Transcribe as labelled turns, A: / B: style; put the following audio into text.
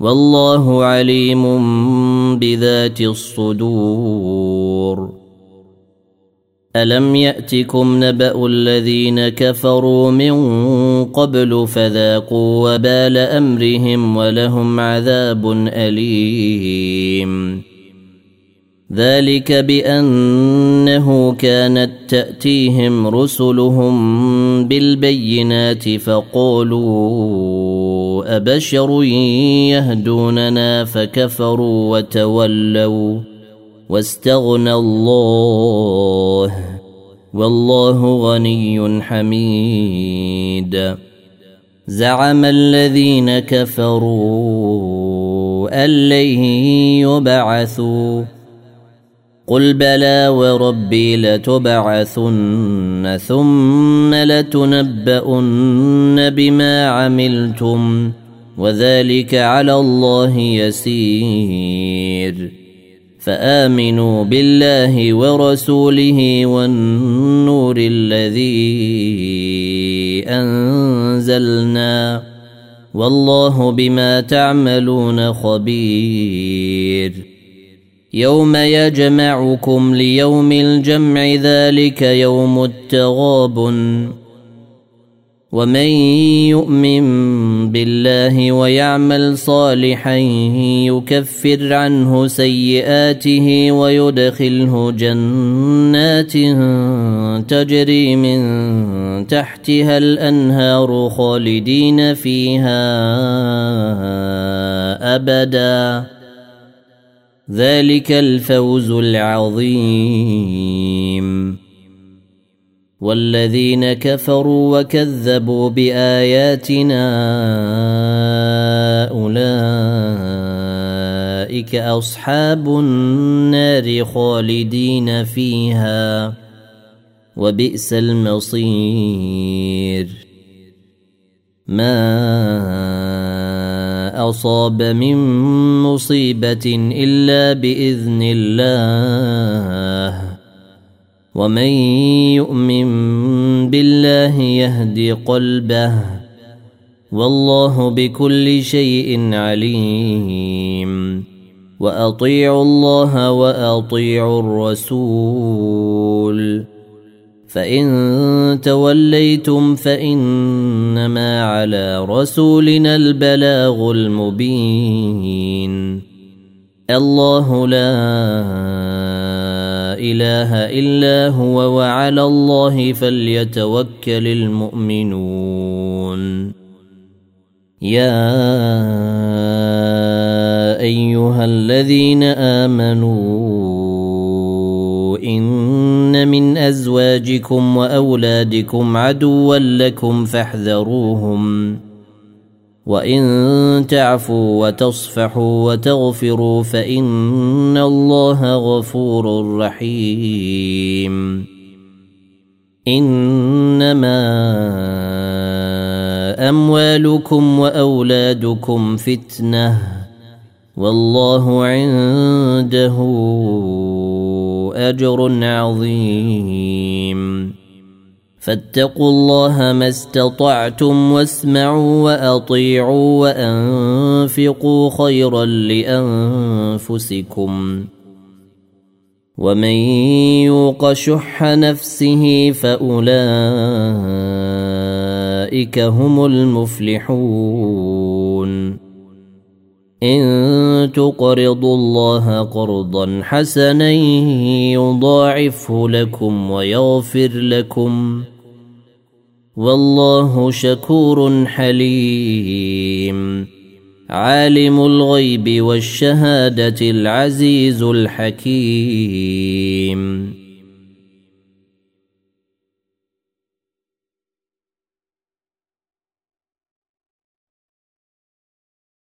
A: والله عليم بذات الصدور الم ياتكم نبا الذين كفروا من قبل فذاقوا وبال امرهم ولهم عذاب اليم ذلك بانه كانت تاتيهم رسلهم بالبينات فقالوا أبشر يهدوننا فكفروا وتولوا واستغنى الله والله غني حميد زعم الذين كفروا أن لن يبعثوا قل بلى وربي لتبعثن ثم لتنبؤن بما عملتم وذلك على الله يسير فامنوا بالله ورسوله والنور الذي انزلنا والله بما تعملون خبير يوم يجمعكم ليوم الجمع ذلك يوم التغاب ومن يؤمن بالله ويعمل صالحا يكفر عنه سيئاته ويدخله جنات تجري من تحتها الانهار خالدين فيها ابدا ذلك الفوز العظيم والذين كفروا وكذبوا باياتنا اولئك اصحاب النار خالدين فيها وبئس المصير ما أصاب من مصيبة إلا بإذن الله ومن يؤمن بالله يهدي قلبه والله بكل شيء عليم وأطيعوا الله وأطيعوا الرسول فان توليتم فانما على رسولنا البلاغ المبين الله لا اله الا هو وعلى الله فليتوكل المؤمنون يا ايها الذين امنوا ان من ازواجكم واولادكم عدوا لكم فاحذروهم وان تعفوا وتصفحوا وتغفروا فان الله غفور رحيم انما اموالكم واولادكم فتنه والله عنده اجر عظيم فاتقوا الله ما استطعتم واسمعوا واطيعوا وانفقوا خيرا لانفسكم ومن يوق شح نفسه فاولئك هم المفلحون إن تقرضوا الله قرضا حسنا يضاعفه لكم ويغفر لكم والله شكور حليم عالم الغيب والشهاده العزيز الحكيم